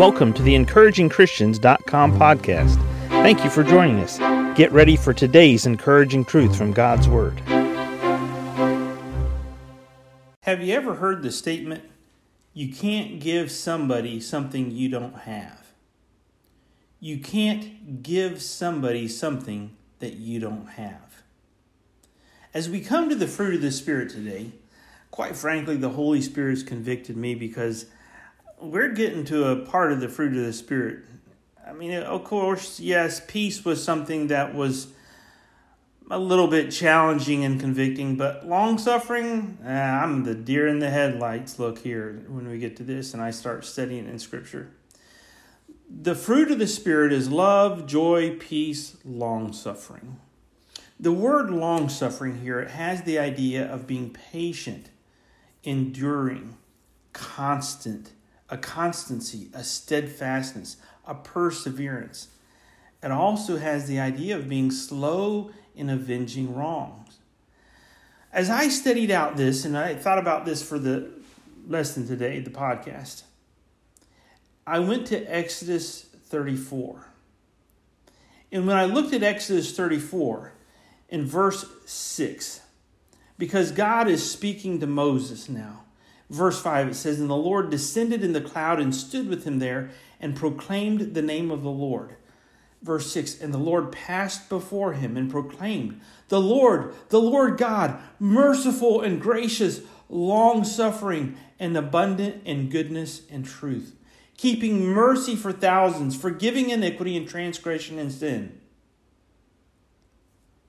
Welcome to the encouragingchristians.com podcast. Thank you for joining us. Get ready for today's encouraging truth from God's Word. Have you ever heard the statement, you can't give somebody something you don't have? You can't give somebody something that you don't have. As we come to the fruit of the Spirit today, quite frankly, the Holy Spirit has convicted me because we're getting to a part of the fruit of the Spirit. I mean, of course, yes, peace was something that was a little bit challenging and convicting, but long suffering, eh, I'm the deer in the headlights look here when we get to this and I start studying in Scripture. The fruit of the Spirit is love, joy, peace, long suffering. The word long suffering here has the idea of being patient, enduring, constant a constancy, a steadfastness, a perseverance. It also has the idea of being slow in avenging wrongs. As I studied out this, and I thought about this for the lesson today, the podcast, I went to Exodus 34. And when I looked at Exodus 34 in verse 6, because God is speaking to Moses now, Verse 5 it says, And the Lord descended in the cloud and stood with him there and proclaimed the name of the Lord. Verse 6 And the Lord passed before him and proclaimed, The Lord, the Lord God, merciful and gracious, long suffering and abundant in goodness and truth, keeping mercy for thousands, forgiving iniquity and transgression and sin.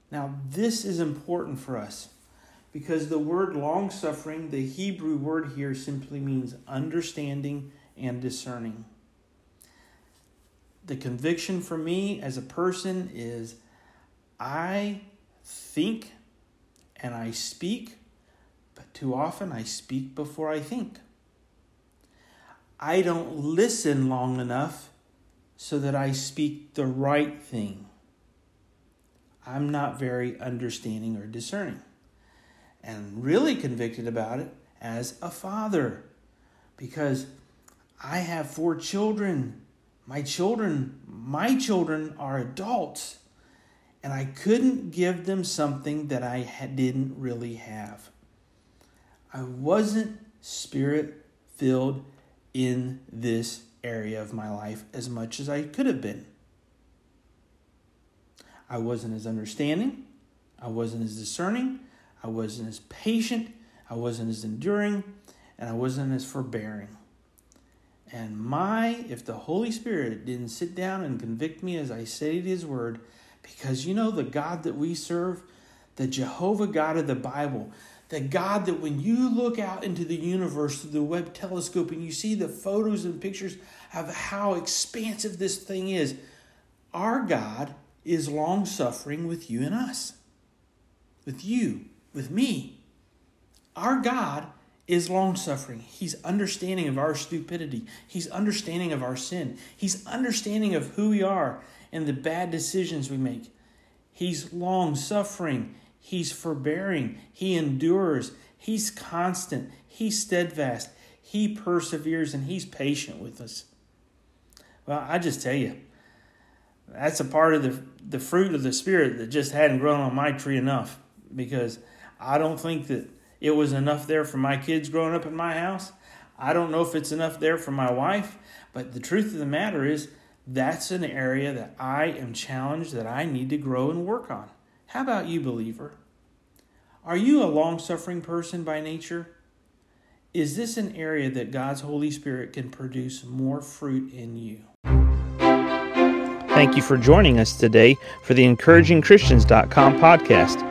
Now, this is important for us because the word long suffering, the Hebrew word here simply means understanding and discerning. The conviction for me as a person is I think and I speak, but too often I speak before I think. I don't listen long enough so that I speak the right thing. I'm not very understanding or discerning and really convicted about it as a father because I have four children. My children, my children are adults, and I couldn't give them something that I didn't really have. I wasn't spirit filled in this area of my life as much as I could have been. I wasn't as understanding, I wasn't as discerning, I wasn't as patient, I wasn't as enduring, and I wasn't as forbearing. And my, if the Holy Spirit didn't sit down and convict me as I studied His Word, because you know the God that we serve, the Jehovah God of the Bible, the God that when you look out into the universe through the Webb telescope and you see the photos and pictures of how expansive this thing is, our God is long suffering with you and us, with you with me. Our God is long suffering. He's understanding of our stupidity. He's understanding of our sin. He's understanding of who we are and the bad decisions we make. He's long suffering. He's forbearing. He endures. He's constant. He's steadfast. He perseveres and he's patient with us. Well, I just tell you, that's a part of the, the fruit of the Spirit that just hadn't grown on my tree enough because I don't think that it was enough there for my kids growing up in my house. I don't know if it's enough there for my wife, but the truth of the matter is that's an area that I am challenged that I need to grow and work on. How about you, believer? Are you a long suffering person by nature? Is this an area that God's Holy Spirit can produce more fruit in you? Thank you for joining us today for the encouragingchristians.com podcast